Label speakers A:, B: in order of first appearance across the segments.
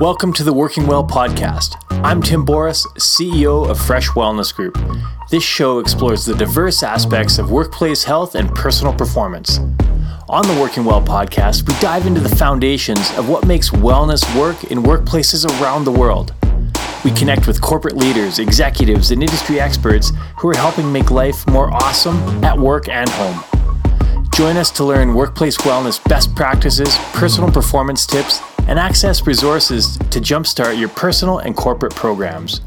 A: Welcome to the Working Well podcast. I'm Tim Boris, CEO of Fresh Wellness Group. This show explores the diverse aspects of workplace health and personal performance. On the Working Well podcast, we dive into the foundations of what makes wellness work in workplaces around the world. We connect with corporate leaders, executives, and industry experts who are helping make life more awesome at work and home. Join us to learn workplace wellness best practices, personal performance tips, and access resources to jumpstart your personal and corporate programs.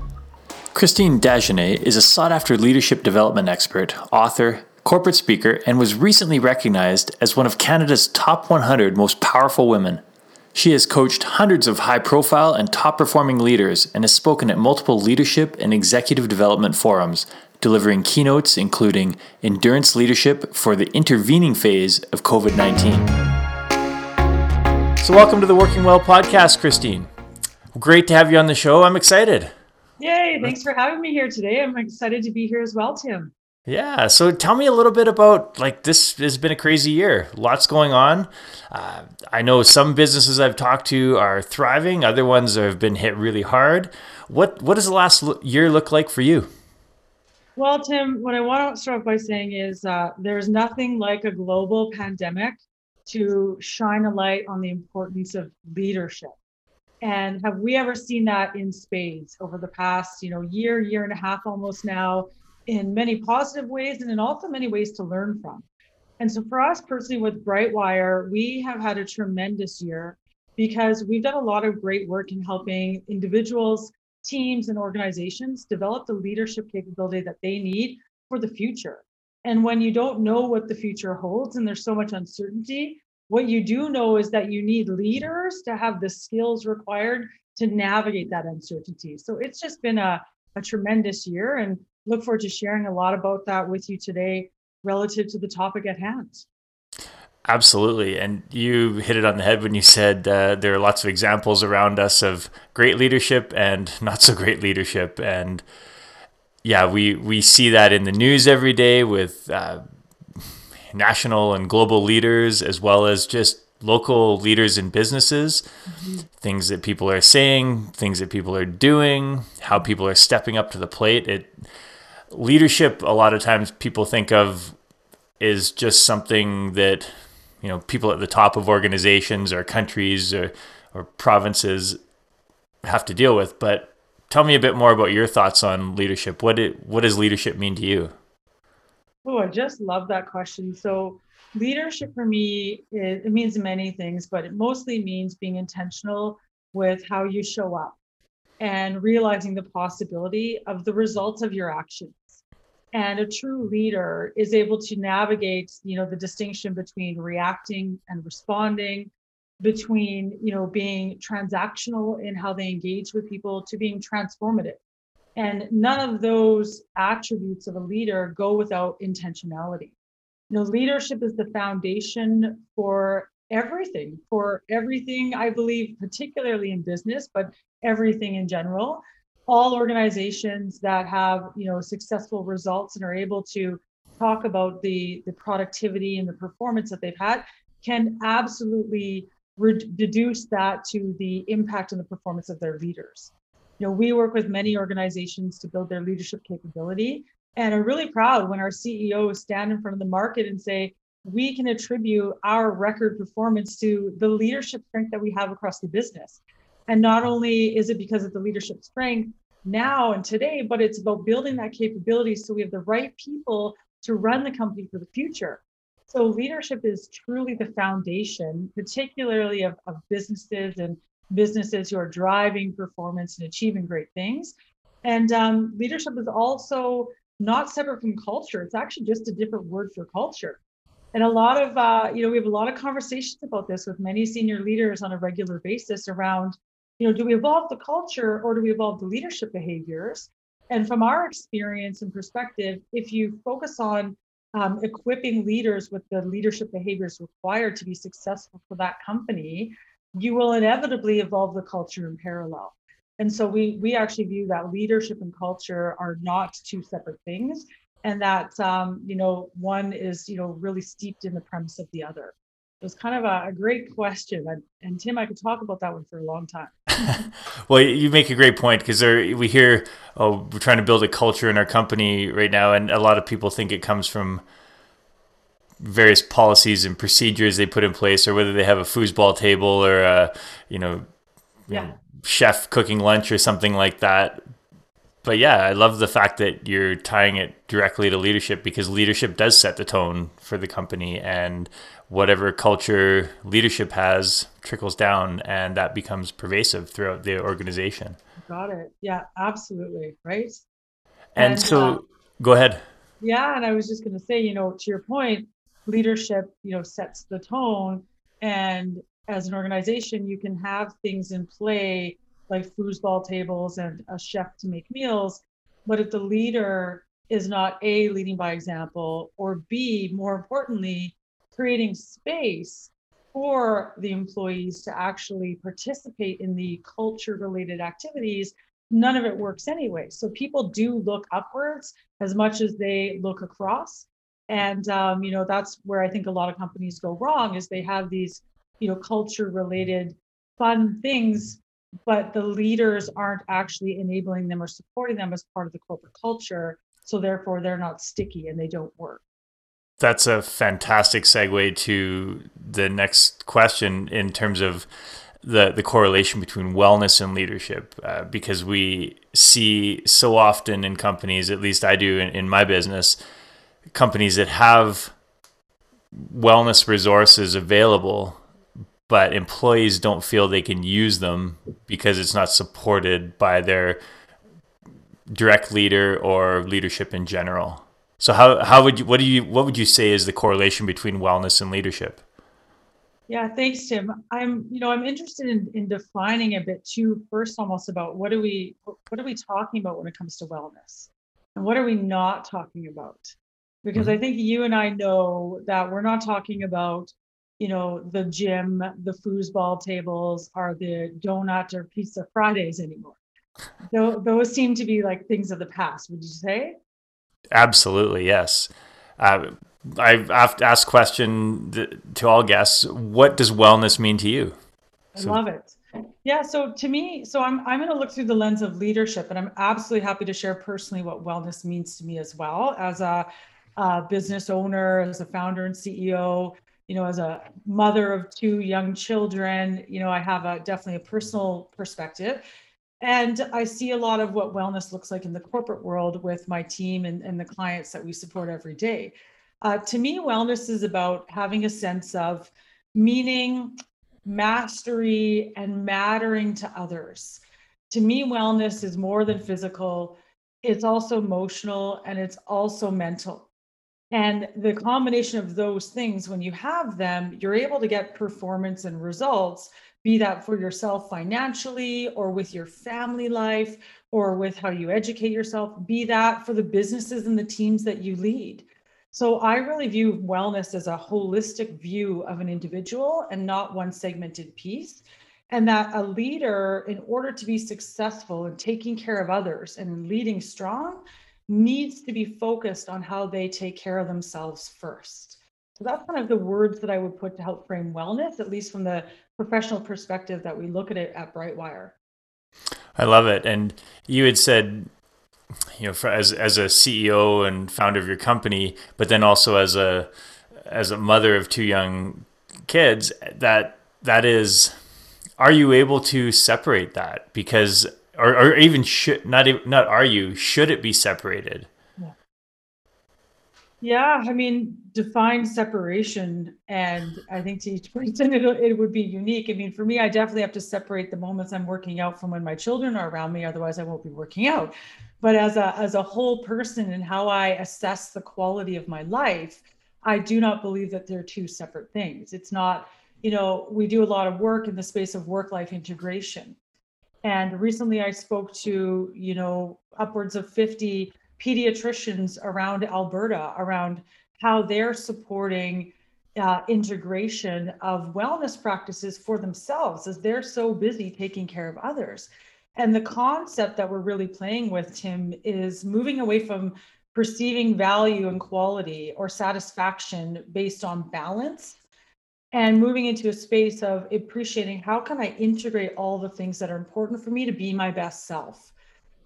A: Christine Dagenais is a sought after leadership development expert, author, corporate speaker, and was recently recognized as one of Canada's top 100 most powerful women. She has coached hundreds of high profile and top performing leaders and has spoken at multiple leadership and executive development forums, delivering keynotes including endurance leadership for the intervening phase of COVID 19. So, welcome to the Working Well podcast, Christine. Great to have you on the show. I'm excited.
B: Yay, thanks for having me here today. I'm excited to be here as well, Tim.
A: Yeah, so tell me a little bit about like this has been a crazy year. Lots going on. Uh, I know some businesses I've talked to are thriving, other ones have been hit really hard. What what does the last year look like for you?
B: Well, Tim, what I want to start off by saying is uh, there's nothing like a global pandemic to shine a light on the importance of leadership. And have we ever seen that in spades over the past, you know, year, year and a half almost now, in many positive ways and in also many ways to learn from. And so for us personally with Brightwire, we have had a tremendous year because we've done a lot of great work in helping individuals, teams, and organizations develop the leadership capability that they need for the future. And when you don't know what the future holds and there's so much uncertainty, what you do know is that you need leaders to have the skills required to navigate that uncertainty. So it's just been a, a tremendous year and look forward to sharing a lot about that with you today relative to the topic at hand.
A: Absolutely. And you hit it on the head when you said uh, there are lots of examples around us of great leadership and not so great leadership. And yeah, we we see that in the news every day with uh, national and global leaders, as well as just local leaders in businesses, mm-hmm. things that people are saying, things that people are doing, how people are stepping up to the plate. It leadership. A lot of times, people think of is just something that you know people at the top of organizations or countries or, or provinces have to deal with, but tell me a bit more about your thoughts on leadership. What it, what does leadership mean to you?
B: Oh, I just love that question. So leadership for me it, it means many things, but it mostly means being intentional with how you show up and realizing the possibility of the results of your actions. And a true leader is able to navigate, you know, the distinction between reacting and responding, between you know being transactional in how they engage with people to being transformative. And none of those attributes of a leader go without intentionality. You know leadership is the foundation for everything for everything i believe particularly in business but everything in general. All organizations that have you know successful results and are able to talk about the the productivity and the performance that they've had can absolutely reduce that to the impact and the performance of their leaders. You know, we work with many organizations to build their leadership capability and are really proud when our CEOs stand in front of the market and say, we can attribute our record performance to the leadership strength that we have across the business. And not only is it because of the leadership strength now and today, but it's about building that capability so we have the right people to run the company for the future. So leadership is truly the foundation, particularly of, of businesses and businesses who are driving performance and achieving great things. And um, leadership is also not separate from culture. It's actually just a different word for culture. And a lot of, uh, you know, we have a lot of conversations about this with many senior leaders on a regular basis around, you know, do we evolve the culture or do we evolve the leadership behaviors? And from our experience and perspective, if you focus on um, equipping leaders with the leadership behaviors required to be successful for that company, you will inevitably evolve the culture in parallel. And so we we actually view that leadership and culture are not two separate things, and that um, you know one is you know really steeped in the premise of the other. It was kind of a, a great question. And, and, Tim, I could talk about that one for a long time.
A: well, you make a great point because we hear, oh, we're trying to build a culture in our company right now. And a lot of people think it comes from various policies and procedures they put in place or whether they have a foosball table or a, you know, yeah. you know chef cooking lunch or something like that but yeah, I love the fact that you're tying it directly to leadership because leadership does set the tone for the company and whatever culture leadership has trickles down and that becomes pervasive throughout the organization.
B: Got it. Yeah, absolutely. Right.
A: And, and so uh, go ahead.
B: Yeah. And I was just going to say, you know, to your point, leadership, you know, sets the tone. And as an organization, you can have things in play like foosball tables and a chef to make meals. But if the leader is not A, leading by example, or B, more importantly, creating space for the employees to actually participate in the culture related activities, none of it works anyway. So people do look upwards as much as they look across. And um, you know that's where I think a lot of companies go wrong is they have these you know culture related fun things but the leaders aren't actually enabling them or supporting them as part of the corporate culture. So therefore, they're not sticky and they don't work.
A: That's a fantastic segue to the next question in terms of the the correlation between wellness and leadership, uh, because we see so often in companies, at least I do in, in my business, companies that have wellness resources available but employees don't feel they can use them because it's not supported by their direct leader or leadership in general. So how how would you what do you what would you say is the correlation between wellness and leadership?
B: Yeah, thanks, Tim. I'm you know I'm interested in, in defining a bit too first almost about what are we what are we talking about when it comes to wellness and what are we not talking about because mm-hmm. I think you and I know that we're not talking about you know, the gym, the foosball tables are the donut or pizza Fridays anymore. Those, those seem to be like things of the past. Would you say?
A: Absolutely, yes. Uh, I've asked question to all guests. What does wellness mean to you?
B: I so, love it. Yeah. So to me, so I'm I'm going to look through the lens of leadership, and I'm absolutely happy to share personally what wellness means to me as well as a, a business owner, as a founder and CEO you know, as a mother of two young children, you know, I have a definitely a personal perspective. And I see a lot of what wellness looks like in the corporate world with my team and, and the clients that we support every day. Uh, to me, wellness is about having a sense of meaning, mastery, and mattering to others. To me, wellness is more than physical, it's also emotional and it's also mental. And the combination of those things, when you have them, you're able to get performance and results, be that for yourself financially or with your family life or with how you educate yourself, be that for the businesses and the teams that you lead. So I really view wellness as a holistic view of an individual and not one segmented piece. And that a leader, in order to be successful in taking care of others and leading strong, needs to be focused on how they take care of themselves first. So that's kind of the words that I would put to help frame wellness, at least from the professional perspective that we look at it at Brightwire.
A: I love it. And you had said, you know, as as a CEO and founder of your company, but then also as a as a mother of two young kids, that that is, are you able to separate that? Because or, or even should not not are you should it be separated
B: yeah. i mean define separation and i think to each person it, it would be unique. I mean for me i definitely have to separate the moments i'm working out from when my children are around me otherwise i won't be working out. But as a as a whole person and how i assess the quality of my life i do not believe that they're two separate things. It's not you know we do a lot of work in the space of work life integration. And recently I spoke to, you know, upwards of 50 pediatricians around Alberta around how they're supporting uh, integration of wellness practices for themselves as they're so busy taking care of others. And the concept that we're really playing with, Tim, is moving away from perceiving value and quality or satisfaction based on balance and moving into a space of appreciating how can I integrate all the things that are important for me to be my best self.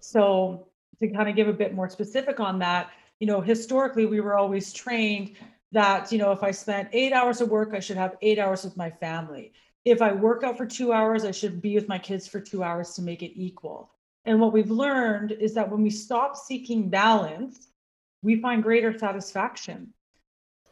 B: So to kind of give a bit more specific on that, you know, historically we were always trained that, you know, if I spent eight hours of work, I should have eight hours with my family. If I work out for two hours, I should be with my kids for two hours to make it equal. And what we've learned is that when we stop seeking balance, we find greater satisfaction.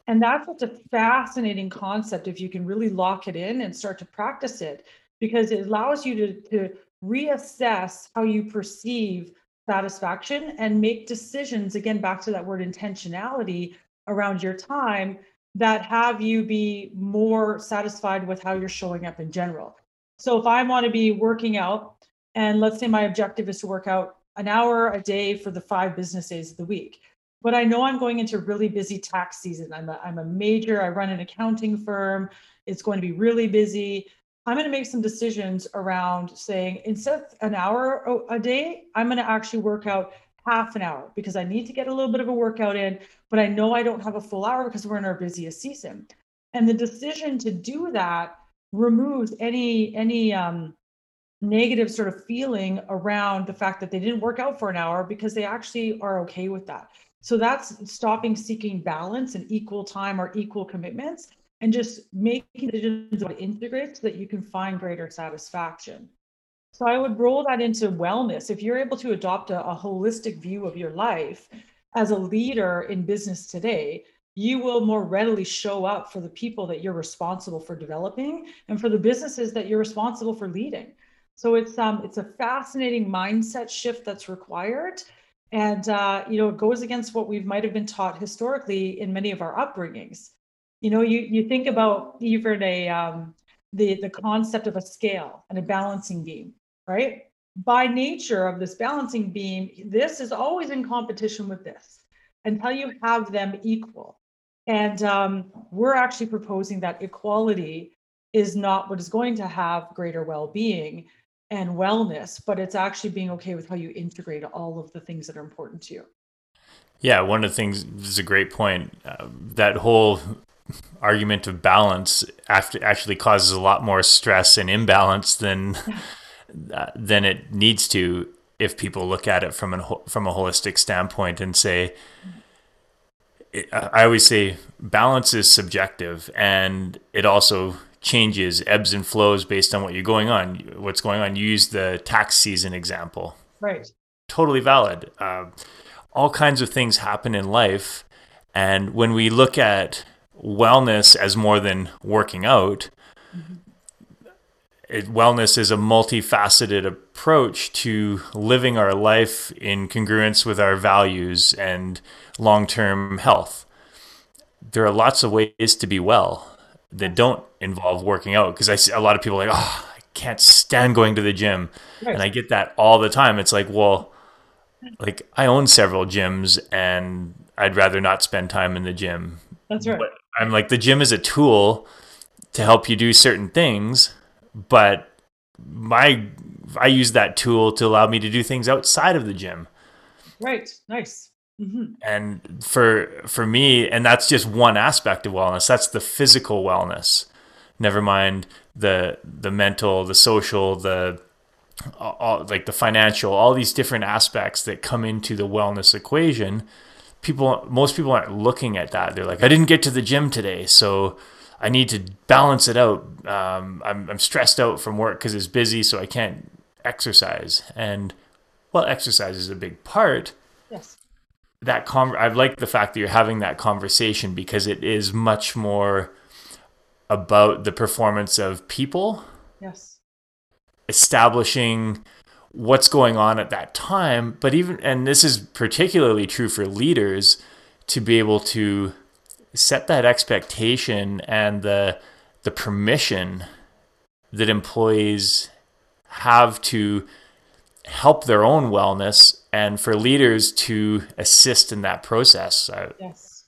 B: And that's such a fascinating concept if you can really lock it in and start to practice it, because it allows you to, to reassess how you perceive satisfaction and make decisions, again, back to that word intentionality around your time that have you be more satisfied with how you're showing up in general. So if I want to be working out, and let's say my objective is to work out an hour a day for the five business days of the week, but I know I'm going into really busy tax season. I'm a, I'm a major, I run an accounting firm. It's going to be really busy. I'm going to make some decisions around saying instead of an hour a day, I'm going to actually work out half an hour because I need to get a little bit of a workout in, but I know I don't have a full hour because we're in our busiest season. And the decision to do that removes any any um, negative sort of feeling around the fact that they didn't work out for an hour because they actually are okay with that. So that's stopping seeking balance and equal time or equal commitments and just making decisions about integrate so that you can find greater satisfaction. So I would roll that into wellness. If you're able to adopt a, a holistic view of your life as a leader in business today, you will more readily show up for the people that you're responsible for developing and for the businesses that you're responsible for leading. So it's um it's a fascinating mindset shift that's required and uh, you know it goes against what we might have been taught historically in many of our upbringings you know you you think about even a um, the the concept of a scale and a balancing beam right by nature of this balancing beam this is always in competition with this until you have them equal and um, we're actually proposing that equality is not what is going to have greater well-being and wellness, but it's actually being okay with how you integrate all of the things that are important to you.
A: Yeah, one of the things is a great point. Uh, that whole argument of balance actually causes a lot more stress and imbalance than uh, than it needs to if people look at it from a from a holistic standpoint and say I always say balance is subjective and it also changes, ebbs and flows based on what you're going on, what's going on. You use the tax season example.
B: Right.
A: Totally valid. Uh, all kinds of things happen in life. And when we look at wellness as more than working out, mm-hmm. it, wellness is a multifaceted approach to living our life in congruence with our values and long term health. There are lots of ways to be well that don't involve working out because I see a lot of people like, oh, I can't stand going to the gym, right. and I get that all the time. It's like, well, like I own several gyms, and I'd rather not spend time in the gym.
B: That's right. But
A: I'm like, the gym is a tool to help you do certain things, but my I use that tool to allow me to do things outside of the gym.
B: Right. Nice.
A: Mm-hmm. And for for me, and that's just one aspect of wellness. That's the physical wellness. Never mind the the mental, the social, the all, like the financial, all these different aspects that come into the wellness equation. People, most people aren't looking at that. They're like, I didn't get to the gym today, so I need to balance it out. Um, I'm, I'm stressed out from work because it's busy, so I can't exercise. And well, exercise is a big part.
B: Yes
A: that con- I like the fact that you're having that conversation because it is much more about the performance of people.
B: Yes.
A: Establishing what's going on at that time, but even and this is particularly true for leaders to be able to set that expectation and the the permission that employees have to help their own wellness and for leaders to assist in that process.
B: Yes.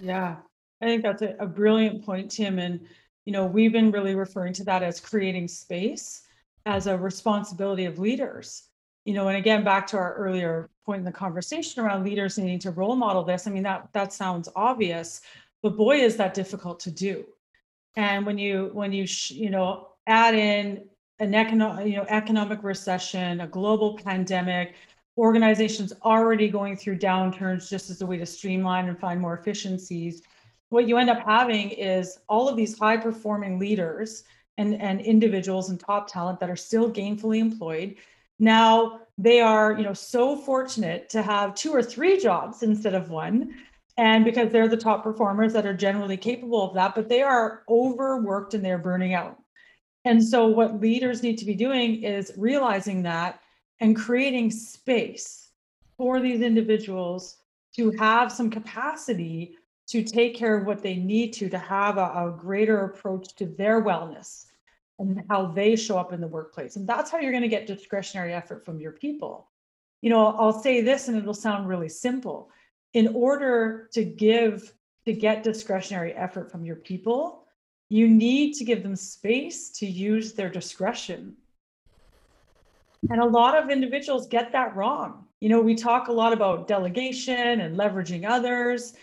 B: Yeah. I think that's a, a, brilliant point, Tim. And, you know, we've been really referring to that as creating space as a responsibility of leaders. You know, and again, back to our earlier point in the conversation around leaders needing to role model this. I mean, that that sounds obvious, but boy, is that difficult to do. And when you when you you know add in an economic you know economic recession, a global pandemic, organizations already going through downturns just as a way to streamline and find more efficiencies. What you end up having is all of these high performing leaders and, and individuals and top talent that are still gainfully employed. Now they are, you know, so fortunate to have two or three jobs instead of one. And because they're the top performers that are generally capable of that, but they are overworked and they're burning out. And so what leaders need to be doing is realizing that and creating space for these individuals to have some capacity to take care of what they need to to have a, a, greater approach to their wellness and how they show up in the workplace. And that's how you're going to get discretionary effort from your people. You know i'll say this and it'll sound really simple. In order to give to get discretionary effort from your people you need to give them space to use their discretion. And a lot of individuals get that wrong. You know, we talk a lot about delegation and leveraging others,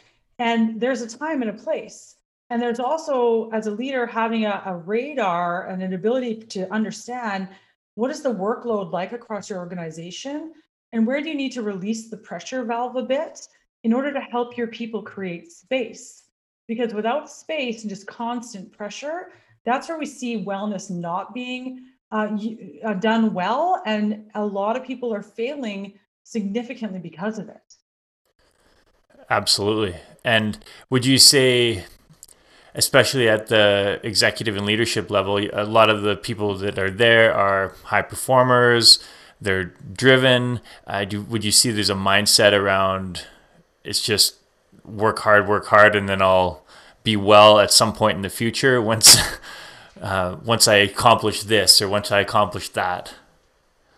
B: and there's a time and a place. And there's also, as a leader, having a, a radar and an ability to understand what is the workload like across your organization and where do you need to release the pressure valve a bit in order to help your people create space. Because without space and just constant pressure, that's where we see wellness not being uh, uh, done well, and a lot of people are failing significantly because of it.
A: Absolutely. And would you say, especially at the executive and leadership level, a lot of the people that are there are high performers, they're driven. Uh, do, would you see there's a mindset around it's just work hard, work hard, and then I'll be well at some point in the future once uh, once I accomplish this or once I accomplish that?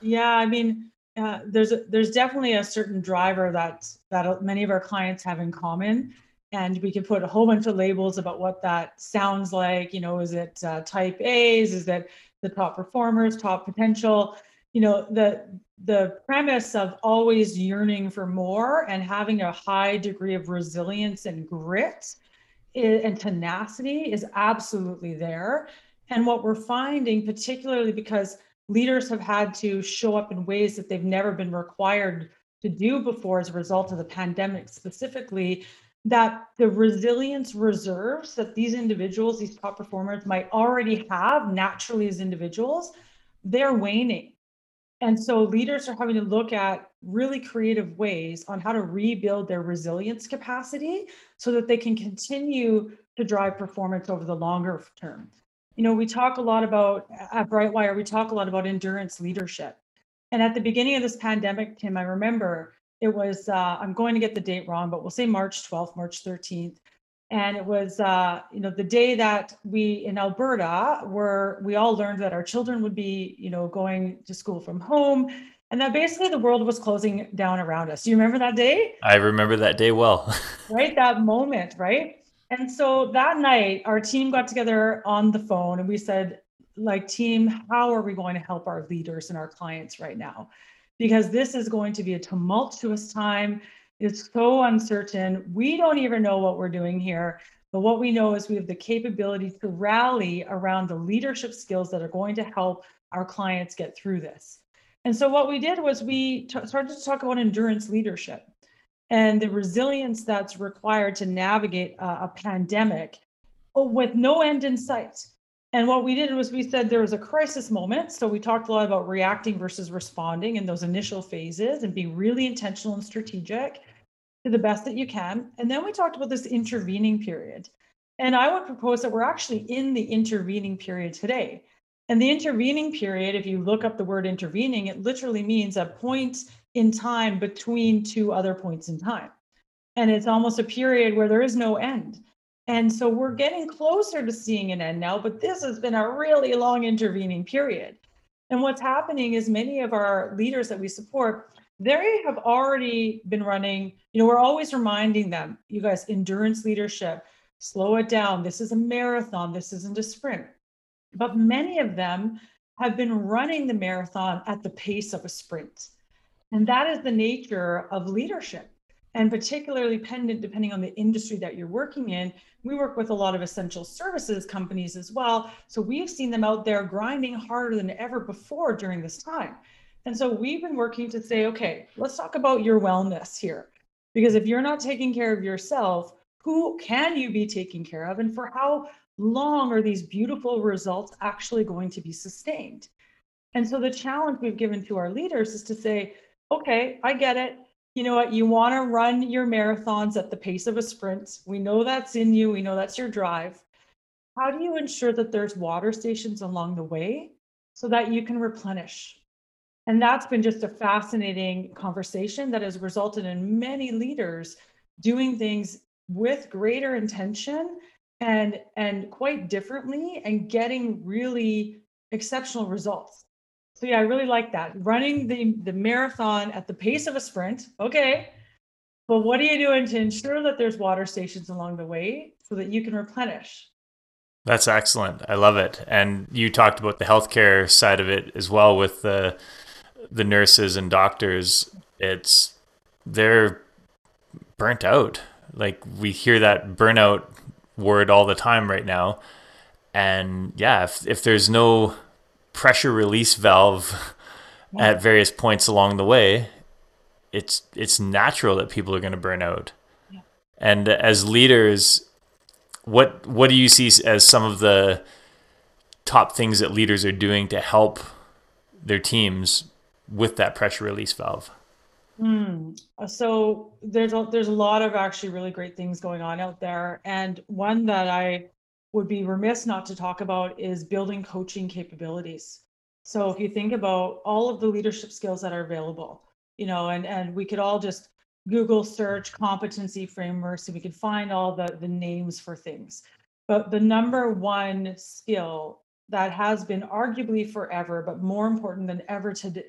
B: Yeah, I mean, uh, there's a, there's definitely a certain driver that that many of our clients have in common, and we can put a whole bunch of labels about what that sounds like. You know, is it uh, type A's? Is it the top performers, top potential? You know, the the premise of always yearning for more and having a high degree of resilience and grit and tenacity is absolutely there. And what we're finding, particularly because leaders have had to show up in ways that they've never been required to do before as a result of the pandemic specifically, that the resilience reserves that these individuals, these top performers might already have naturally as individuals, they're waning. And so leaders are having to look at really creative ways on how to rebuild their resilience capacity so that they can continue to drive performance over the longer term you know, we talk a lot about at Brightwire, we talk a lot about endurance leadership. And at the beginning of this pandemic, Tim, I remember it was, uh, I'm going to get the date wrong, but we'll say March 12th, March 13th. And it was, uh, you know, the day that we in Alberta were, we all learned that our children would be, you know, going to school from home and that basically the world was closing down around us. Do you remember that day?
A: I remember that day well.
B: right? That moment, right? And so that night, our team got together on the phone and we said, like, team, how are we going to help our leaders and our clients right now? Because this is going to be a tumultuous time. It's so uncertain. We don't even know what we're doing here. But what we know is we have the capability to rally around the leadership skills that are going to help our clients get through this. And so what we did was we t- started to talk about endurance leadership and the resilience that's required to navigate a, a pandemic with no end in sight. And what we did was we said there was a crisis moment. So we talked a lot about reacting versus responding in those initial phases and being really intentional and strategic to the best that you can. And then we talked about this intervening period. And I would propose that we're actually in the intervening period today. And the intervening period, if you look up the word intervening, it literally means a point in time between two other points in time. And it's almost a period where there is no end. And so we're getting closer to seeing an end now, but this has been a really long intervening period. And what's happening is many of our leaders that we support, they have already been running, you know, we're always reminding them, you guys, endurance leadership, slow it down. This is a marathon, this isn't a sprint. But many of them have been running the marathon at the pace of a sprint. And that is the nature of leadership. and particularly dependent depending on the industry that you're working in we work with a lot of essential services companies as well. So we've seen them out there grinding harder than ever before during this time. And so we've been working to say okay let's talk about your wellness here. Because if you're not taking care of yourself who can you be taking care of? And for how long are these beautiful results actually going to be sustained? And so the challenge we've given to our leaders is to say okay i get it you know what, you want to run your marathons at the pace of a sprint. We know that's in you, we know that's your drive. How do you ensure that there's water stations along the way so that you can replenish? And that's been just a fascinating conversation that has resulted in many leaders doing things with greater intention and and quite differently and getting really exceptional results so yeah, I really like that. Running the, the marathon at the pace of a sprint. Okay. But what are you doing to ensure that there's water stations along the way so that you can replenish?
A: That's excellent. I love it. And you talked about the healthcare side of it as well with the the nurses and doctors. It's they're burnt out. Like we hear that burnout word all the time right now. And yeah, if if there's no pressure release valve yeah. at various points along the way, it's it's natural that people are going to burn out. Yeah. And as leaders, what what do you see as some of the top things that leaders are doing to help their teams with that pressure release valve?
B: Mm. So there's a, there's a lot of actually really great things going on out there, and one that I would be remiss not to talk about is building coaching capabilities. So if you think about all of the leadership skills that are available, you know, and and we could all just Google search competency frameworks and we could find all the the names for things. But the number one skill that has been arguably forever, but more important than ever to,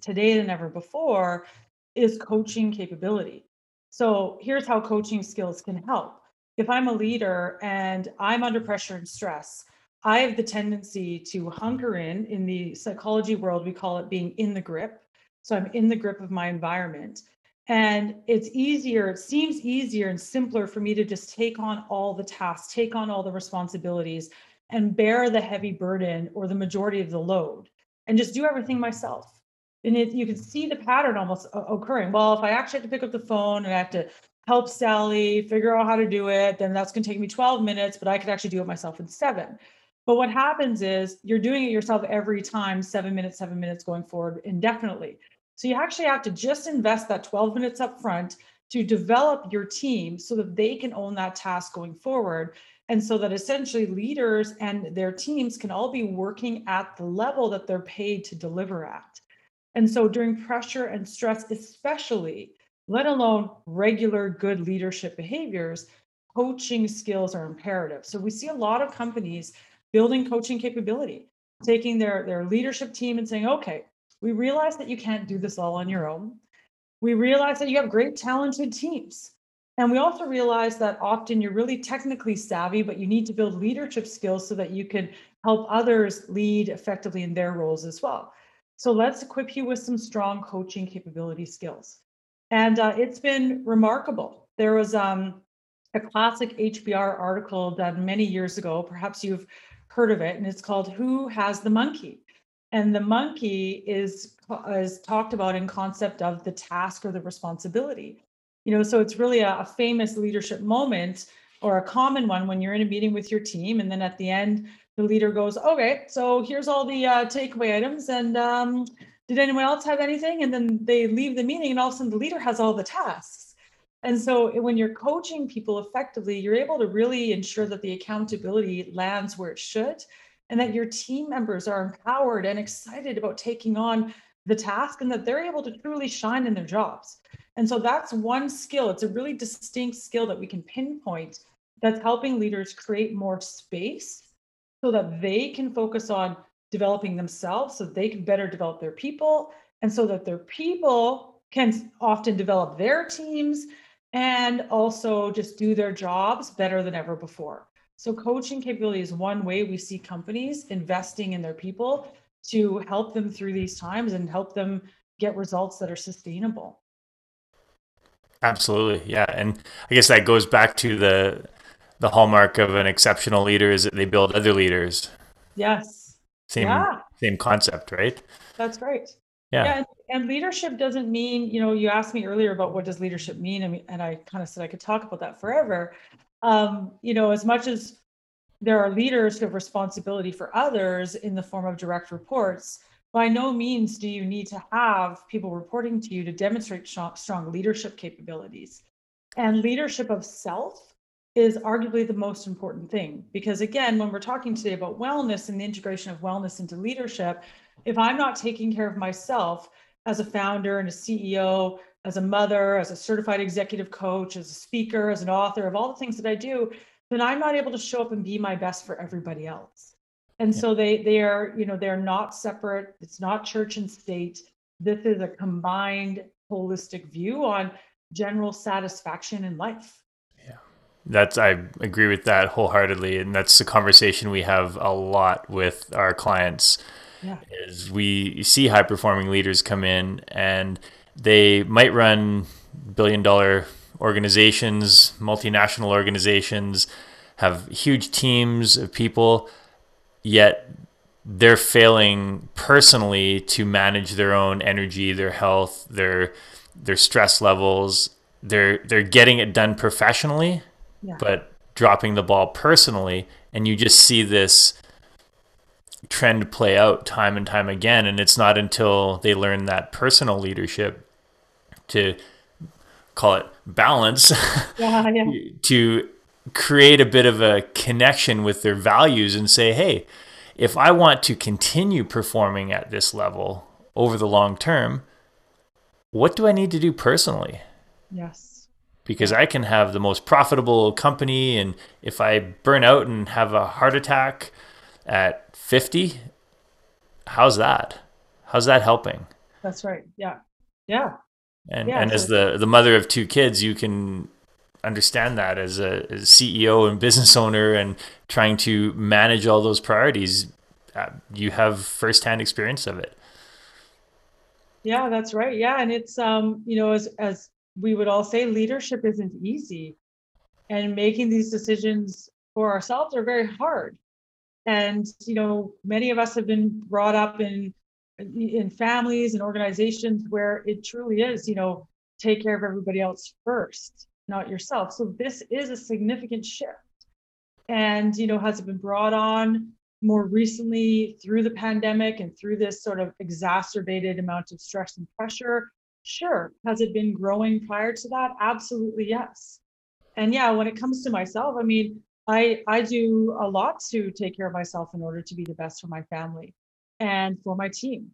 B: today than ever before, is coaching capability. So here's how coaching skills can help if I'm a leader and I'm under pressure and stress, I have the tendency to hunker in. In the psychology world, we call it being in the grip. So I'm in the grip of my environment. And it's easier, it seems easier and simpler for me to just take on all the tasks, take on all the responsibilities, and bear the heavy burden or the majority of the load and just do everything myself. And it, you can see the pattern almost occurring. Well, if I actually have to pick up the phone and I have to help Sally figure out how to do it, then that's going to take me 12 minutes, but I could actually do it myself in seven. But what happens is you're doing it yourself every time, seven minutes, seven minutes going forward indefinitely. So you actually have to just invest that 12 minutes up front to develop your team so that they can own that task going forward. And so that essentially leaders and their teams can all be working at the level that they're paid to deliver at. And so during pressure and stress, especially, let alone regular good leadership behaviors, coaching skills are imperative. So we see a lot of companies building coaching capability, taking their, their leadership team and saying, okay, we realize that you can't do this all on your own. We realize that you have great, talented teams. And we also realize that often you're really technically savvy, but you need to build leadership skills so that you can help others lead effectively in their roles as well. So let's equip you with some strong coaching capability skills. And uh, it's been remarkable. There was um, a classic HBR article done many years ago. Perhaps you've heard of it, and it's called "Who Has the Monkey?" And the monkey is is talked about in concept of the task or the responsibility. You know, so it's really a, a famous leadership moment or a common one when you're in a meeting with your team, and then at the end, the leader goes, "Okay, so here's all the uh, takeaway items, and um, did anyone else have anything? And then they leave the meeting, and all of a sudden the leader has all the tasks. And so when you're coaching people effectively, you're able to really ensure that the accountability lands where it should and that your team members are empowered and excited about taking on the task and that they're able to truly shine in their jobs. And so that's one skill. It's a really distinct skill that we can pinpoint that's helping leaders create more space so that they can focus on developing themselves so they can better develop their people and so that their people can often develop their teams and also just do their jobs better than ever before. So, coaching capability is one way we see companies investing in their people to help them through these times and help them get results that are sustainable.
A: Absolutely, yeah, and I guess that goes back to the the hallmark of an exceptional leader is that they build other leaders.
B: Yes.
A: Same yeah. same concept, right?
B: That's right.
A: Yeah. yeah.
B: And leadership doesn't mean, you know, you asked me earlier about what does leadership mean, and, and I kind of said I could talk about that forever. Um, you know, as much as there are leaders who have responsibility for others in the form of direct reports, by no means do you need to have people reporting to you to demonstrate strong leadership capabilities. And leadership of self is arguably the most important thing. Because, again, when we're talking today about wellness and the integration of wellness into leadership, if I'm not taking care of myself as a founder and a CEO, as a mother, as a certified executive coach, as a speaker, as an author, of all the things that I do, then I'm not able to show up and be my best for everybody else. And yeah. so they they are you know they're not separate. It's not church and state. This is a combined holistic view on general satisfaction in life
A: that's i agree with that wholeheartedly and that's the conversation we have a lot with our clients
B: yeah.
A: is we see high performing leaders come in and they might run billion dollar organizations multinational organizations have huge teams of people yet they're failing personally to manage their own energy, their health, their their stress levels. They're they're getting it done professionally, yeah. but dropping the ball personally, and you just see this trend play out time and time again. And it's not until they learn that personal leadership to call it balance
B: yeah, yeah.
A: to create a bit of a connection with their values and say, hey, if I want to continue performing at this level over the long term, what do I need to do personally?
B: Yes.
A: Because I can have the most profitable company, and if I burn out and have a heart attack at 50, how's that? How's that helping?
B: That's right. Yeah. Yeah.
A: And, yeah, and as the, the mother of two kids, you can understand that as a, as CEO and business owner and trying to manage all those priorities. Uh, you have firsthand experience of it.
B: Yeah, that's right. Yeah, and it's um, you know, as as we would all say, leadership isn't easy, and making these decisions for ourselves are very hard. And you know, many of us have been brought up in in families and organizations where it truly is, you know, take care of everybody else first not yourself. So this is a significant shift. And, you know, has it been brought on more recently through the pandemic and through this sort of exacerbated amount of stress and pressure? Sure. Has it been growing prior to that? Absolutely, yes. And yeah, when it comes to myself, I mean, I I do a lot to take care of myself in order to be the best for my family and for my team.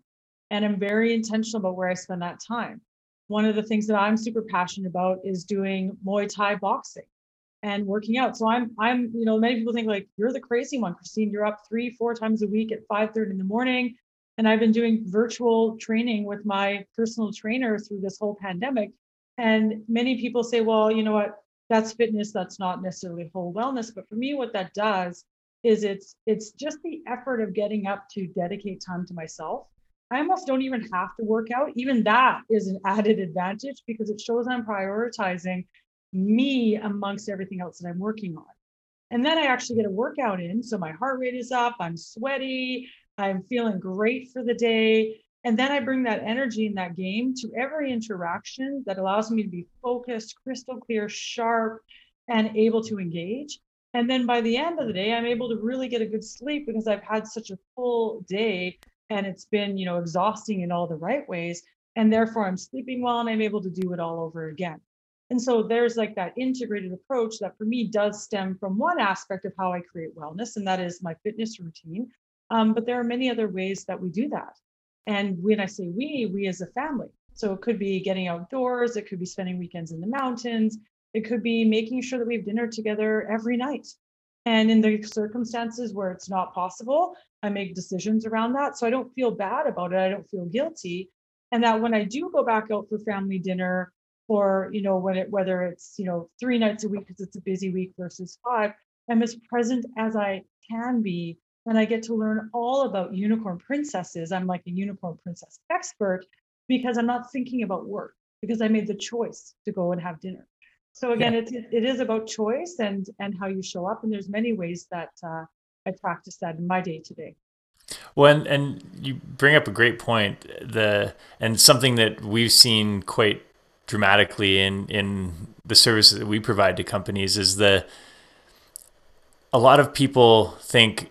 B: And I'm very intentional about where I spend that time one of the things that I'm super passionate about is doing Muay Thai boxing and working out. So I'm I'm you know many people think like you're the crazy one, Christine. You're up three four times a week at 5:30 in the morning, and I've been doing virtual training with my personal trainer through this whole pandemic. And many people say, well, you know what? That's fitness. That's not necessarily whole wellness. But for me, what that does is it's it's just the effort of getting up to dedicate time to myself I almost don't even have to work out. Even that is an added advantage because it shows I'm prioritizing me amongst everything else that I'm working on. And then I actually get a workout in. So my heart rate is up, I'm sweaty, I'm feeling great for the day. And then I bring that energy in that game to every interaction that allows me to be focused, crystal clear, sharp, and able to engage. And then by the end of the day, I'm able to really get a good sleep because I've had such a full day and it's been you know exhausting in all the right ways and therefore i'm sleeping well and i'm able to do it all over again and so there's like that integrated approach that for me does stem from one aspect of how i create wellness and that is my fitness routine um, but there are many other ways that we do that and when i say we we as a family so it could be getting outdoors it could be spending weekends in the mountains it could be making sure that we have dinner together every night and in the circumstances where it's not possible, I make decisions around that. So I don't feel bad about it. I don't feel guilty. And that when I do go back out for family dinner, or you know, when it whether it's you know three nights a week because it's a busy week versus five, I'm as present as I can be. And I get to learn all about unicorn princesses. I'm like a unicorn princess expert because I'm not thinking about work. because I made the choice to go and have dinner. So again, yeah. it's it is about choice and and how you show up, and there's many ways that uh, I practice that in my day to day.
A: Well, and, and you bring up a great point. The and something that we've seen quite dramatically in in the services that we provide to companies is the a lot of people think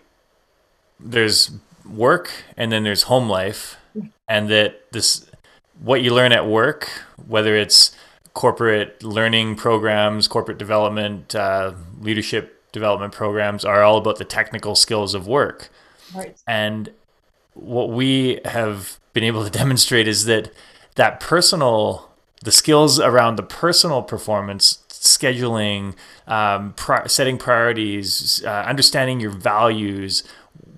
A: there's work and then there's home life and that this what you learn at work whether it's corporate learning programs corporate development uh, leadership development programs are all about the technical skills of work
B: right.
A: and what we have been able to demonstrate is that that personal the skills around the personal performance scheduling um, pri- setting priorities uh, understanding your values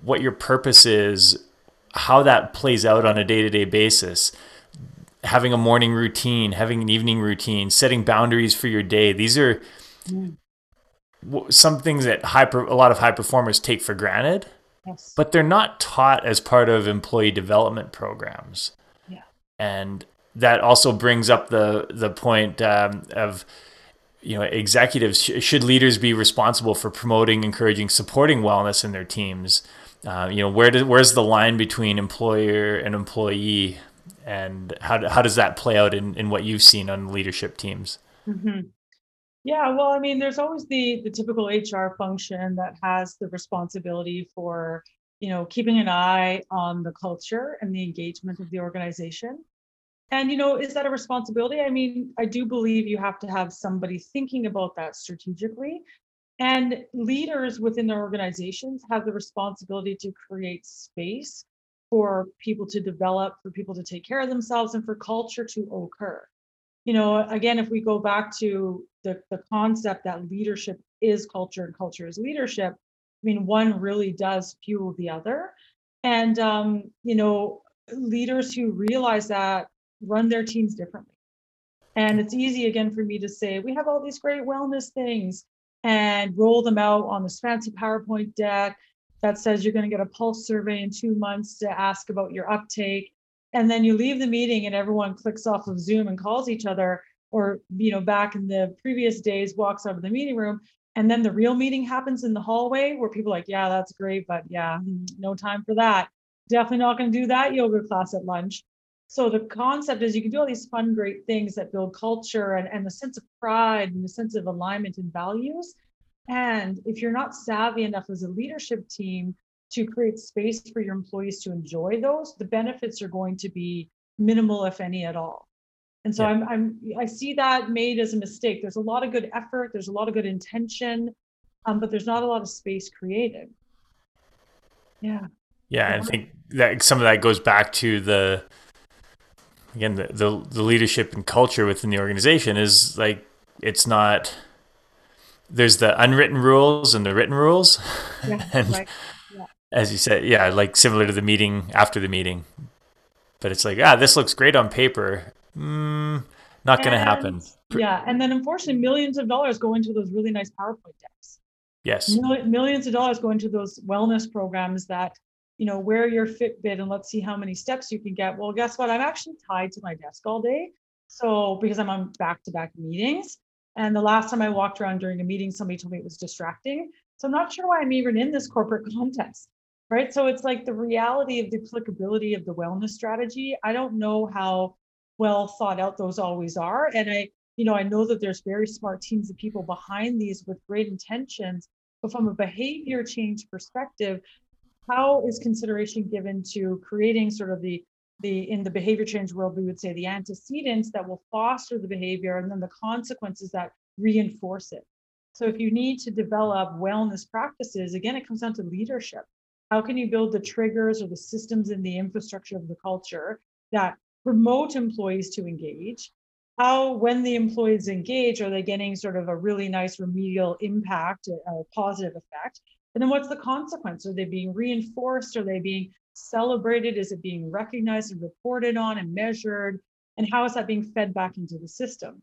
A: what your purpose is how that plays out on a day-to-day basis having a morning routine having an evening routine setting boundaries for your day these are mm. some things that high a lot of high performers take for granted
B: yes.
A: but they're not taught as part of employee development programs
B: yeah.
A: and that also brings up the the point um, of you know executives sh- should leaders be responsible for promoting encouraging supporting wellness in their teams uh, you know where does where's the line between employer and employee and how, how does that play out in, in what you've seen on leadership teams
B: mm-hmm. yeah well i mean there's always the the typical hr function that has the responsibility for you know keeping an eye on the culture and the engagement of the organization and, you know, is that a responsibility? I mean, I do believe you have to have somebody thinking about that strategically. And leaders within their organizations have the responsibility to create space for people to develop, for people to take care of themselves, and for culture to occur. You know, again, if we go back to the, the concept that leadership is culture and culture is leadership, I mean, one really does fuel the other. And, um, you know, leaders who realize that run their teams differently. And it's easy again for me to say, we have all these great wellness things and roll them out on this fancy PowerPoint deck that says you're going to get a pulse survey in two months to ask about your uptake. And then you leave the meeting and everyone clicks off of Zoom and calls each other, or, you know, back in the previous days, walks out of the meeting room. And then the real meeting happens in the hallway where people like, yeah, that's great, but yeah, mm, no time for that. Definitely not going to do that yoga class at lunch. So the concept is you can do all these fun, great things that build culture and, and the sense of pride and the sense of alignment and values. And if you're not savvy enough as a leadership team to create space for your employees to enjoy those, the benefits are going to be minimal, if any at all. And so yeah. I'm, I'm I see that made as a mistake. There's a lot of good effort, there's a lot of good intention, um, but there's not a lot of space created. Yeah.
A: Yeah, I think that some of that goes back to the again the, the, the leadership and culture within the organization is like it's not there's the unwritten rules and the written rules.
B: Yeah, and right.
A: yeah. as you said yeah like similar to the meeting after the meeting. But it's like ah this looks great on paper. Mm, not going to happen.
B: Yeah and then unfortunately millions of dollars go into those really nice powerpoint decks.
A: Yes.
B: Millions of dollars go into those wellness programs that you know, wear your Fitbit and let's see how many steps you can get. Well, guess what? I'm actually tied to my desk all day. So because I'm on back-to-back meetings. And the last time I walked around during a meeting, somebody told me it was distracting. So I'm not sure why I'm even in this corporate context. Right. So it's like the reality of the applicability of the wellness strategy. I don't know how well thought out those always are. And I, you know, I know that there's very smart teams of people behind these with great intentions. But from a behavior change perspective, how is consideration given to creating sort of the the in the behavior change world we would say the antecedents that will foster the behavior and then the consequences that reinforce it? So if you need to develop wellness practices again it comes down to leadership. How can you build the triggers or the systems in the infrastructure of the culture that promote employees to engage? How when the employees engage are they getting sort of a really nice remedial impact a positive effect and then what's the consequence? Are they being reinforced? Are they being celebrated? Is it being recognized and reported on and measured? And how is that being fed back into the system?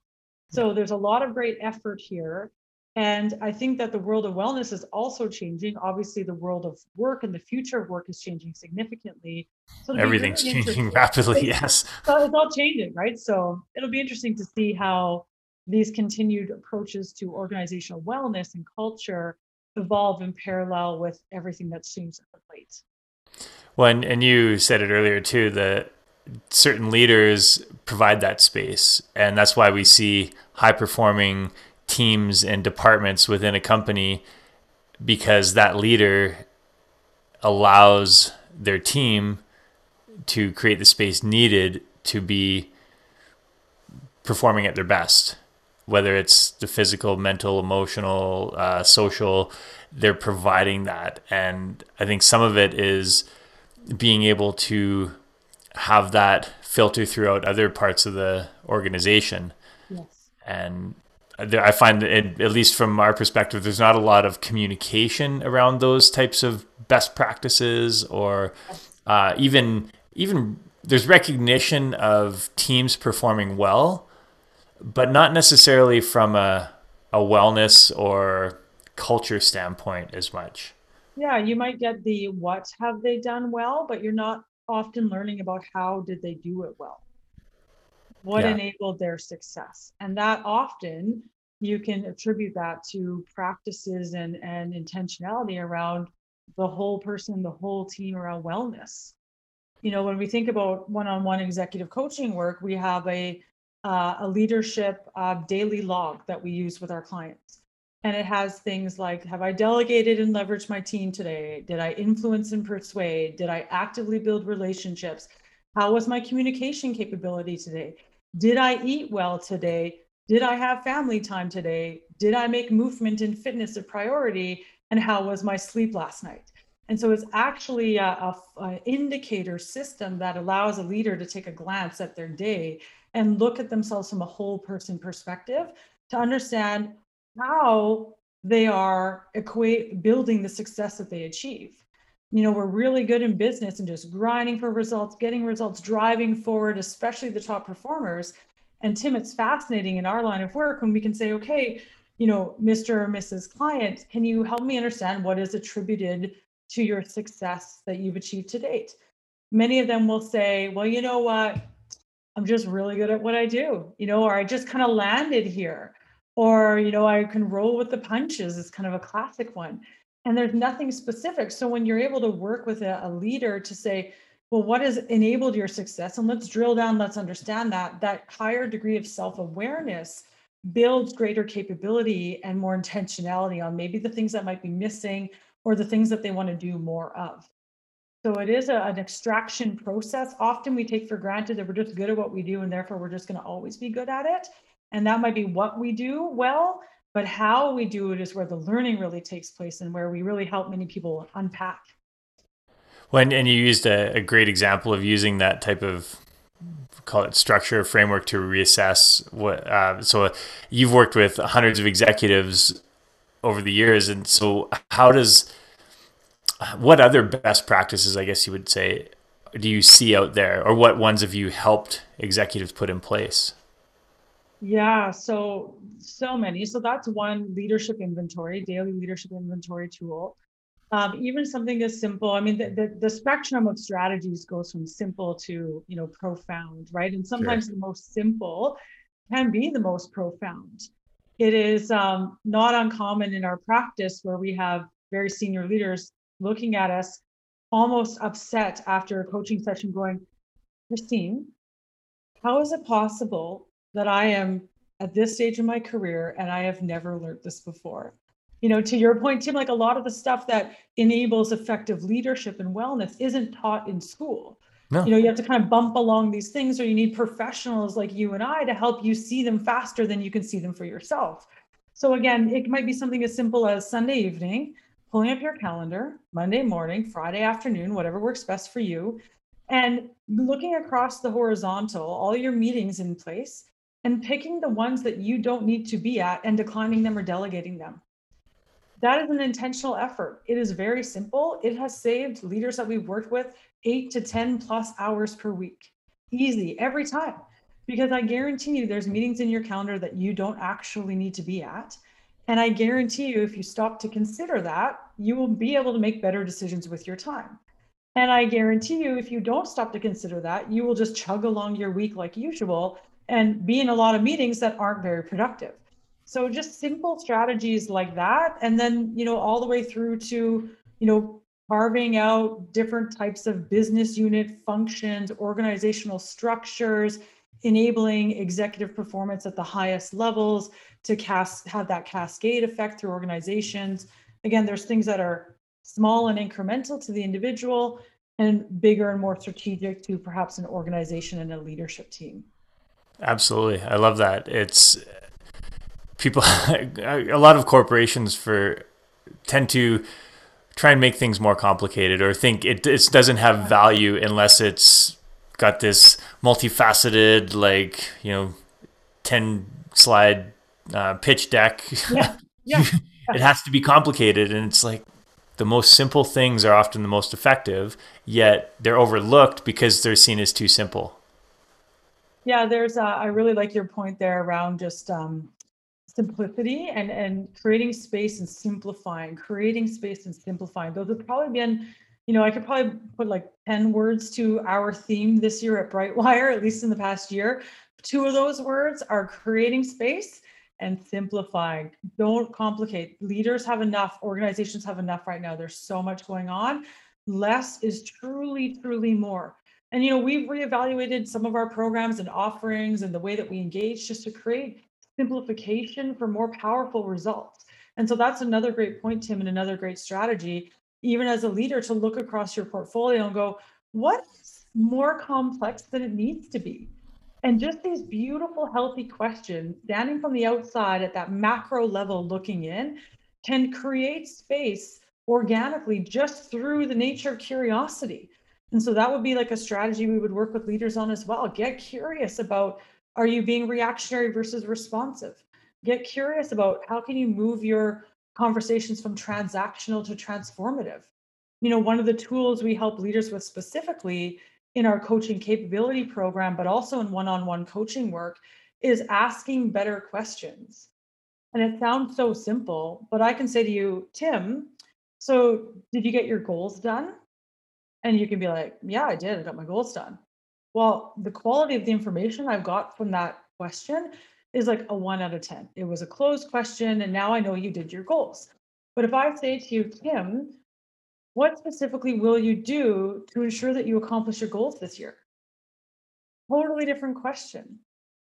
B: So there's a lot of great effort here. And I think that the world of wellness is also changing. Obviously, the world of work and the future of work is changing significantly.
A: So everything's changing rapidly. Yes.
B: So it's all changing, right? So it'll be interesting to see how these continued approaches to organizational wellness and culture evolve in parallel with everything that's changed at the plate.
A: Well, and, and you said it earlier too that certain leaders provide that space, and that's why we see high performing teams and departments within a company because that leader allows their team to create the space needed to be performing at their best whether it's the physical, mental, emotional, uh, social, they're providing that. And I think some of it is being able to have that filter throughout other parts of the organization. Yes. And I find that, it, at least from our perspective, there's not a lot of communication around those types of best practices, or uh, even even there's recognition of teams performing well, but not necessarily from a, a wellness or culture standpoint as much.
B: Yeah, you might get the what have they done well, but you're not often learning about how did they do it well. What yeah. enabled their success? And that often you can attribute that to practices and, and intentionality around the whole person, the whole team around wellness. You know, when we think about one on one executive coaching work, we have a uh, a leadership uh, daily log that we use with our clients. And it has things like Have I delegated and leveraged my team today? Did I influence and persuade? Did I actively build relationships? How was my communication capability today? Did I eat well today? Did I have family time today? Did I make movement and fitness a priority? And how was my sleep last night? And so it's actually a, a, a indicator system that allows a leader to take a glance at their day and look at themselves from a whole person perspective to understand how they are equate building the success that they achieve. You know, we're really good in business and just grinding for results, getting results, driving forward, especially the top performers. And Tim, it's fascinating in our line of work when we can say, okay, you know, Mr. or Mrs. Client, can you help me understand what is attributed to your success that you've achieved to date? Many of them will say, well, you know what? I'm just really good at what I do, you know, or I just kind of landed here, or, you know, I can roll with the punches is kind of a classic one. And there's nothing specific. So when you're able to work with a, a leader to say, well, what has enabled your success? And let's drill down, let's understand that, that higher degree of self awareness builds greater capability and more intentionality on maybe the things that might be missing or the things that they want to do more of. So it is a, an extraction process. Often we take for granted that we're just good at what we do and therefore we're just going to always be good at it. And that might be what we do well, but how we do it is where the learning really takes place and where we really help many people unpack.
A: When and you used a, a great example of using that type of call it structure framework to reassess what. Uh, so you've worked with hundreds of executives over the years, and so how does what other best practices, I guess you would say, do you see out there, or what ones have you helped executives put in place?
B: Yeah, so so many. So that's one leadership inventory, daily leadership inventory tool. Um, even something as simple. I mean, the, the, the spectrum of strategies goes from simple to you know profound, right? And sometimes sure. the most simple can be the most profound. It is um, not uncommon in our practice where we have very senior leaders looking at us almost upset after a coaching session going, Christine, how is it possible that I am at this stage of my career and I have never learned this before? You know, to your point, Tim, like a lot of the stuff that enables effective leadership and wellness isn't taught in school. No. You know, you have to kind of bump along these things, or you need professionals like you and I to help you see them faster than you can see them for yourself. So, again, it might be something as simple as Sunday evening pulling up your calendar Monday morning, Friday afternoon, whatever works best for you, and looking across the horizontal, all your meetings in place, and picking the ones that you don't need to be at and declining them or delegating them. That is an intentional effort. It is very simple. It has saved leaders that we've worked with eight to 10 plus hours per week. Easy every time. Because I guarantee you there's meetings in your calendar that you don't actually need to be at And I guarantee you, if you stop to consider that, you will be able to make better decisions with your time. And I guarantee you, if you don't stop to consider that, you will just chug along your week like usual and be in a lot of meetings that aren't very productive. So just simple strategies like that. And then, you know, all the way through to, you know, carving out different types of business unit functions, organizational structures, enabling executive performance at the highest levels to cast have that cascade effect through organizations. Again, there's things that are small and incremental to the individual and bigger and more strategic to perhaps an organization and a leadership team.
A: Absolutely. I love that. It's people a lot of corporations for tend to try and make things more complicated or think it, it doesn't have value unless it's got this multifaceted like, you know, 10 slide uh, pitch deck.
B: Yeah. yeah.
A: it has to be complicated and it's like the most simple things are often the most effective, yet they're overlooked because they're seen as too simple.
B: Yeah, there's. Uh, I really like your point there around just um, simplicity and and creating space and simplifying, creating space and simplifying. Those have probably been, you know, I could probably put like ten words to our theme this year at Brightwire, at least in the past year. Two of those words are creating space and simplifying. Don't complicate. Leaders have enough, organizations have enough right now. There's so much going on. Less is truly, truly more. And you know, we've reevaluated some of our programs and offerings and the way that we engage just to create simplification for more powerful results. And so that's another great point, Tim, and another great strategy, even as a leader, to look across your portfolio and go, what's more complex than it needs to be? And just these beautiful, healthy questions, standing from the outside at that macro level looking in, can create space organically just through the nature of curiosity. And so that would be like a strategy we would work with leaders on as well. Get curious about are you being reactionary versus responsive? Get curious about how can you move your conversations from transactional to transformative. You know, one of the tools we help leaders with specifically in our coaching capability program, but also in one on one coaching work, is asking better questions. And it sounds so simple, but I can say to you, Tim, so did you get your goals done? And you can be like, yeah, I did. I got my goals done. Well, the quality of the information I've got from that question is like a one out of 10. It was a closed question, and now I know you did your goals. But if I say to you, Tim, what specifically will you do to ensure that you accomplish your goals this year? Totally different question.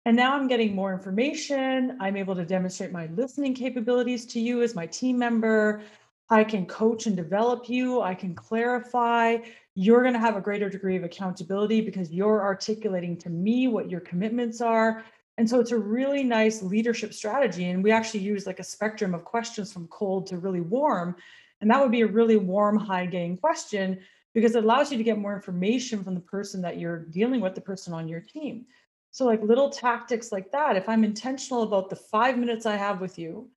B: And now I'm getting more information. I'm able to demonstrate my listening capabilities to you as my team member. I can coach and develop you. I can clarify. You're going to have a greater degree of accountability because you're articulating to me what your commitments are. And so it's a really nice leadership strategy. And we actually use like a spectrum of questions from cold to really warm and that would be a really warm, high gain question because it allows you to get more information from the person that you're dealing with, the person on your team. So, like little tactics like that, if I'm intentional about the five minutes I have with you,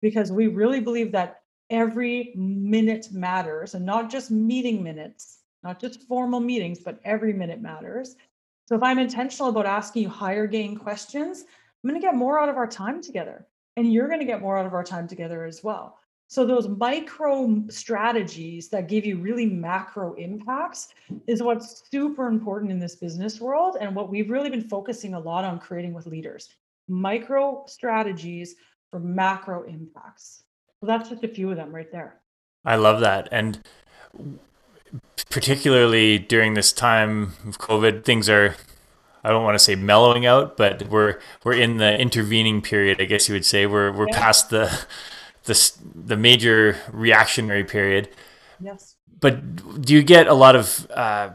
B: because we really believe that every minute matters and not just meeting minutes, not just formal meetings, but every minute matters. So, if I'm intentional about asking you higher gain questions, I'm going to get more out of our time together. And you're going to get more out of our time together as well. So those micro strategies that give you really macro impacts is what's super important in this business world and what we've really been focusing a lot on creating with leaders. Micro strategies for macro impacts. So that's just a few of them right there.
A: I love that. And particularly during this time of COVID, things are I don't want to say mellowing out, but we're we're in the intervening period, I guess you would say. We're we're yeah. past the the the major reactionary period.
B: Yes.
A: But do you get a lot of, uh,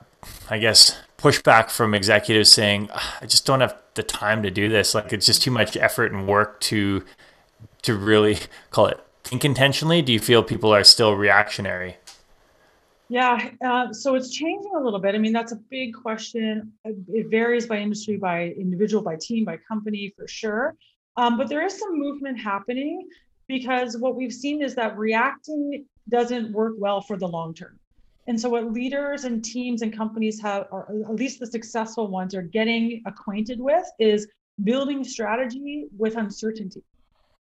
A: I guess, pushback from executives saying, "I just don't have the time to do this. Like it's just too much effort and work to to really call it think intentionally." Do you feel people are still reactionary?
B: Yeah, uh, so it's changing a little bit. I mean, that's a big question. It varies by industry, by individual, by team, by company, for sure. Um, but there is some movement happening because what we've seen is that reacting doesn't work well for the long term. And so, what leaders and teams and companies have, or at least the successful ones, are getting acquainted with is building strategy with uncertainty.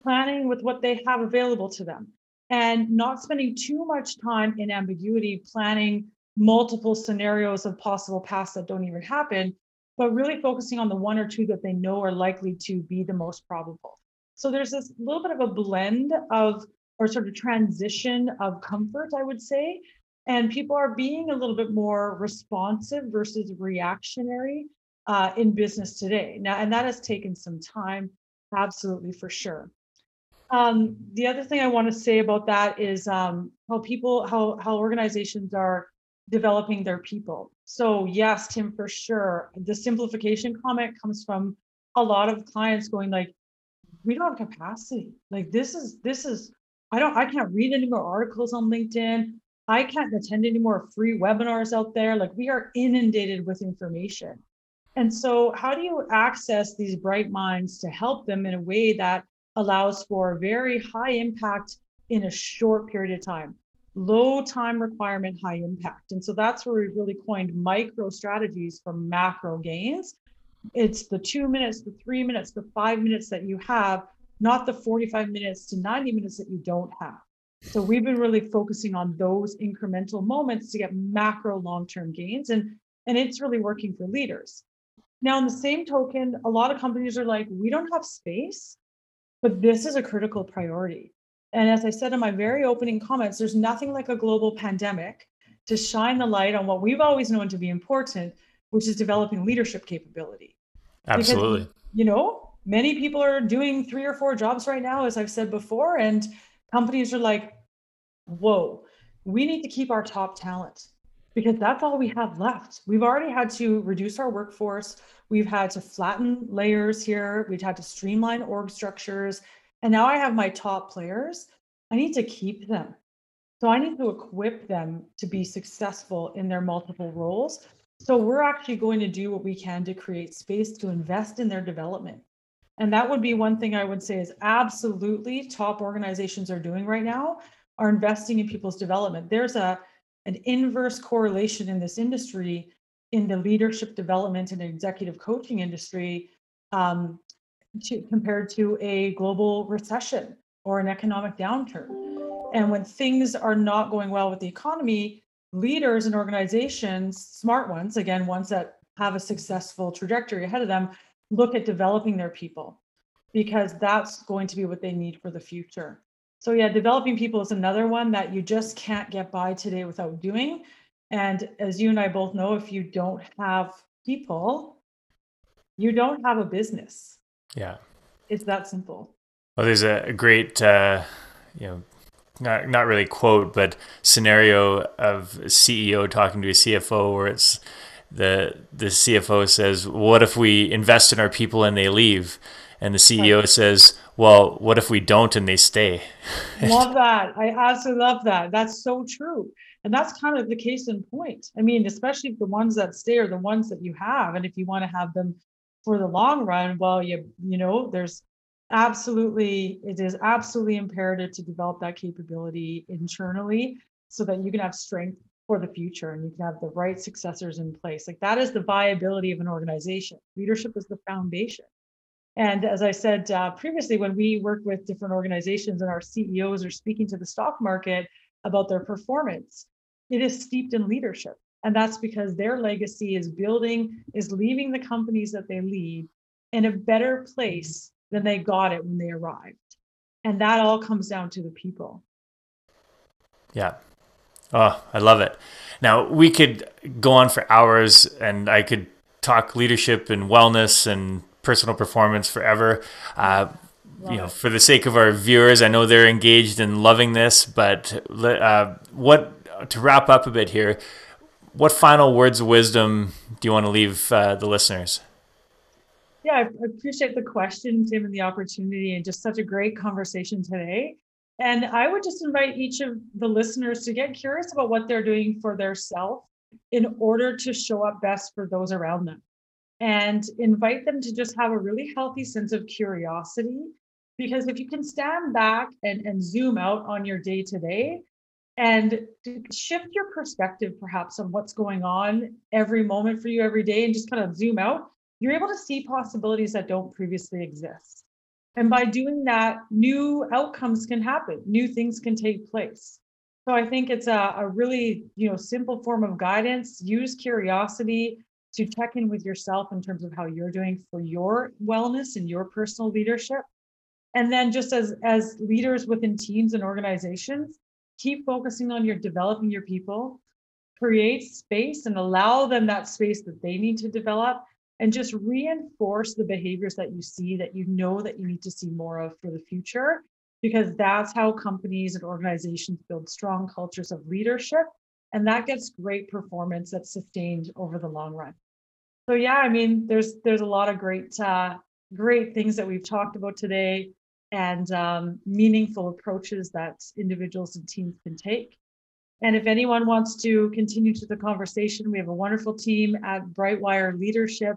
B: planning with what they have available to them, and not spending too much time in ambiguity planning multiple scenarios of possible paths that don't even happen, but really focusing on the one or two that they know are likely to be the most probable. So there's this little bit of a blend of, or sort of transition of comfort, I would say. And people are being a little bit more responsive versus reactionary uh, in business today. Now, and that has taken some time, absolutely for sure. Um, the other thing I want to say about that is um, how people, how how organizations are developing their people. So yes, Tim, for sure, the simplification comment comes from a lot of clients going like, we don't have capacity. Like this is this is I don't I can't read any more articles on LinkedIn. I can't attend any more free webinars out there. Like we are inundated with information. And so how do you access these bright minds to help them in a way that allows for very high impact in a short period of time? Low time requirement, high impact. And so that's where we really coined micro strategies for macro gains it's the two minutes, the three minutes, the five minutes that you have, not the 45 minutes to 90 minutes that you don't have. So we've been really focusing on those incremental moments to get macro long-term gains. And, and it's really working for leaders. Now, in the same token, a lot of companies are like, we don't have space, but this is a critical priority. And as I said in my very opening comments, there's nothing like a global pandemic to shine the light on what we've always known to be important, which is developing leadership capability.
A: Absolutely. Because,
B: you know, many people are doing three or four jobs right now, as I've said before, and companies are like, whoa, we need to keep our top talent because that's all we have left. We've already had to reduce our workforce. We've had to flatten layers here. We've had to streamline org structures. And now I have my top players. I need to keep them. So I need to equip them to be successful in their multiple roles so we're actually going to do what we can to create space to invest in their development. And that would be one thing I would say is absolutely top organizations are doing right now are investing in people's development. There's a an inverse correlation in this industry in the leadership development and executive coaching industry um, to, compared to a global recession or an economic downturn. And when things are not going well with the economy, leaders and organizations, smart ones, again, ones that have a successful trajectory ahead of them, look at developing their people because that's going to be what they need for the future. So, yeah, developing people is another one that you just can't get by today without doing. And as you and I both know, if you don't have people, you don't have a business.
A: Yeah.
B: It's that simple.
A: Well, there's a great, uh, you know, not not really quote, but scenario of a CEO talking to a CFO where it's the the CFO says, "What if we invest in our people and they leave?" And the CEO right. says, "Well, what if we don't and they stay?"
B: love that. I absolutely love that. That's so true. And that's kind of the case in point. I mean, especially if the ones that stay are the ones that you have, and if you want to have them for the long run, well, you you know, there's absolutely it is absolutely imperative to develop that capability internally so that you can have strength for the future and you can have the right successors in place like that is the viability of an organization leadership is the foundation and as i said uh, previously when we work with different organizations and our ceos are speaking to the stock market about their performance it is steeped in leadership and that's because their legacy is building is leaving the companies that they lead in a better place than they got it when they arrived. And that all comes down to the people.
A: Yeah. Oh, I love it. Now, we could go on for hours and I could talk leadership and wellness and personal performance forever. Uh, you know, for the sake of our viewers, I know they're engaged in loving this, but uh, what to wrap up a bit here, what final words of wisdom do you want to leave uh, the listeners?
B: Yeah, I appreciate the question, Tim, and the opportunity, and just such a great conversation today. And I would just invite each of the listeners to get curious about what they're doing for their self in order to show up best for those around them. And invite them to just have a really healthy sense of curiosity. Because if you can stand back and, and zoom out on your day to day and shift your perspective perhaps on what's going on every moment for you every day and just kind of zoom out you're able to see possibilities that don't previously exist. And by doing that, new outcomes can happen, new things can take place. So I think it's a, a really, you know, simple form of guidance. Use curiosity to check in with yourself in terms of how you're doing for your wellness and your personal leadership. And then just as as leaders within teams and organizations, keep focusing on your developing your people, create space and allow them that space that they need to develop and just reinforce the behaviors that you see that you know that you need to see more of for the future because that's how companies and organizations build strong cultures of leadership and that gets great performance that's sustained over the long run so yeah i mean there's there's a lot of great uh, great things that we've talked about today and um, meaningful approaches that individuals and teams can take and if anyone wants to continue to the conversation, we have a wonderful team at Brightwire Leadership.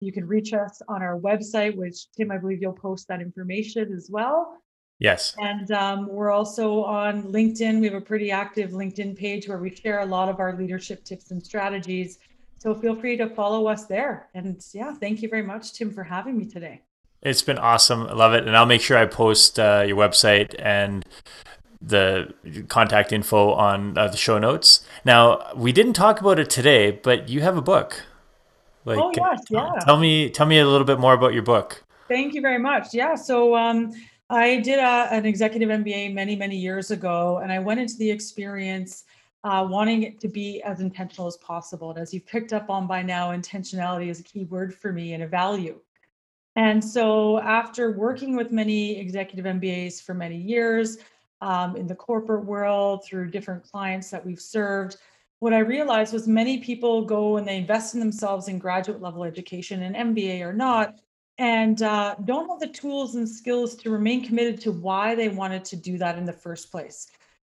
B: You can reach us on our website, which Tim, I believe you'll post that information as well.
A: Yes.
B: And um, we're also on LinkedIn. We have a pretty active LinkedIn page where we share a lot of our leadership tips and strategies. So feel free to follow us there. And yeah, thank you very much, Tim, for having me today.
A: It's been awesome. I love it. And I'll make sure I post uh, your website and the contact info on uh, the show notes. Now, we didn't talk about it today, but you have a book.
B: Like, oh yes, yeah.
A: Tell me, tell me a little bit more about your book.
B: Thank you very much. Yeah, so um, I did a, an executive MBA many, many years ago, and I went into the experience uh, wanting it to be as intentional as possible. And as you've picked up on by now, intentionality is a key word for me and a value. And so, after working with many executive MBAs for many years, um, in the corporate world through different clients that we've served what i realized was many people go and they invest in themselves in graduate level education and mba or not and uh, don't have the tools and skills to remain committed to why they wanted to do that in the first place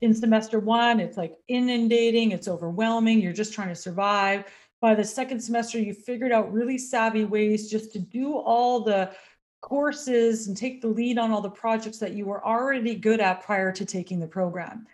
B: in semester one it's like inundating it's overwhelming you're just trying to survive by the second semester you figured out really savvy ways just to do all the courses and take the lead on all the projects that you were already good at prior to taking the program.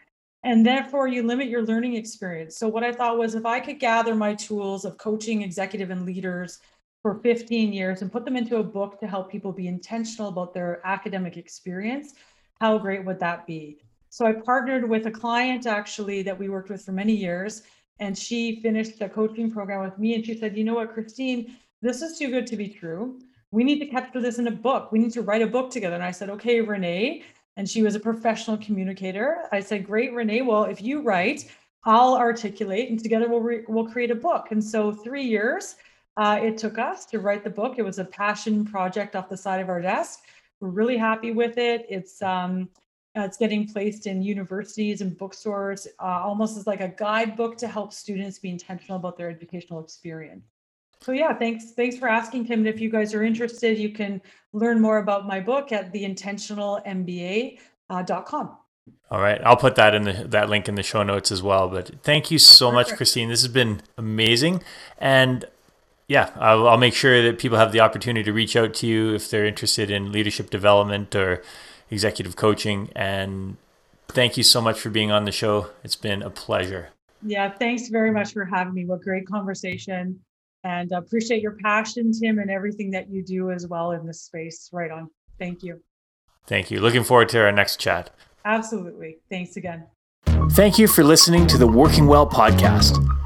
B: And therefore, you limit your learning experience. So, what I thought was if I could gather my tools of coaching executive and leaders for 15 years and put them into a book to help people be intentional about their academic experience, how great would that be? So, I partnered with a client actually that we worked with for many years, and she finished the coaching program with me. And she said, You know what, Christine, this is too good to be true we need to capture this in a book. We need to write a book together. And I said, okay, Renee. And she was a professional communicator. I said, great, Renee. Well, if you write, I'll articulate, and together we'll re- we'll create a book. And so three years uh, it took us to write the book. It was a passion project off the side of our desk. We're really happy with it. It's um, it's getting placed in universities and bookstores, uh, almost as like a guidebook to help students be intentional about their educational experience. So yeah, thanks. Thanks for asking, Tim. And if you guys are interested, you can learn more about my book at theintentionalmba.com. Uh,
A: All right, I'll put that in the that link in the show notes as well. But thank you so Perfect. much, Christine. This has been amazing, and yeah, I'll, I'll make sure that people have the opportunity to reach out to you if they're interested in leadership development or executive coaching. And thank you so much for being on the show. It's been a pleasure.
B: Yeah, thanks very much for having me. What great conversation and uh, appreciate your passion, Tim, and everything that you do as well in this space. Right on. Thank you.
A: Thank you. Looking forward to our next chat.
B: Absolutely. Thanks again.
A: Thank you for listening to the Working Well podcast.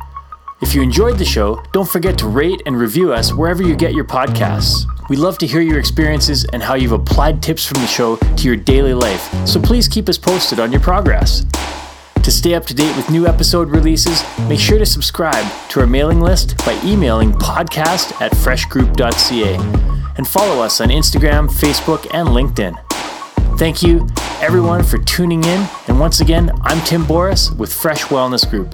A: If you enjoyed the show, don't forget to rate and review us wherever you get your podcasts. We love to hear your experiences and how you've applied tips from the show to your daily life, so please keep us posted on your progress. To stay up to date with new episode releases, make sure to subscribe to our mailing list by emailing podcast at freshgroup.ca and follow us on Instagram, Facebook, and LinkedIn. Thank you, everyone, for tuning in. And once again, I'm Tim Boris with Fresh Wellness Group.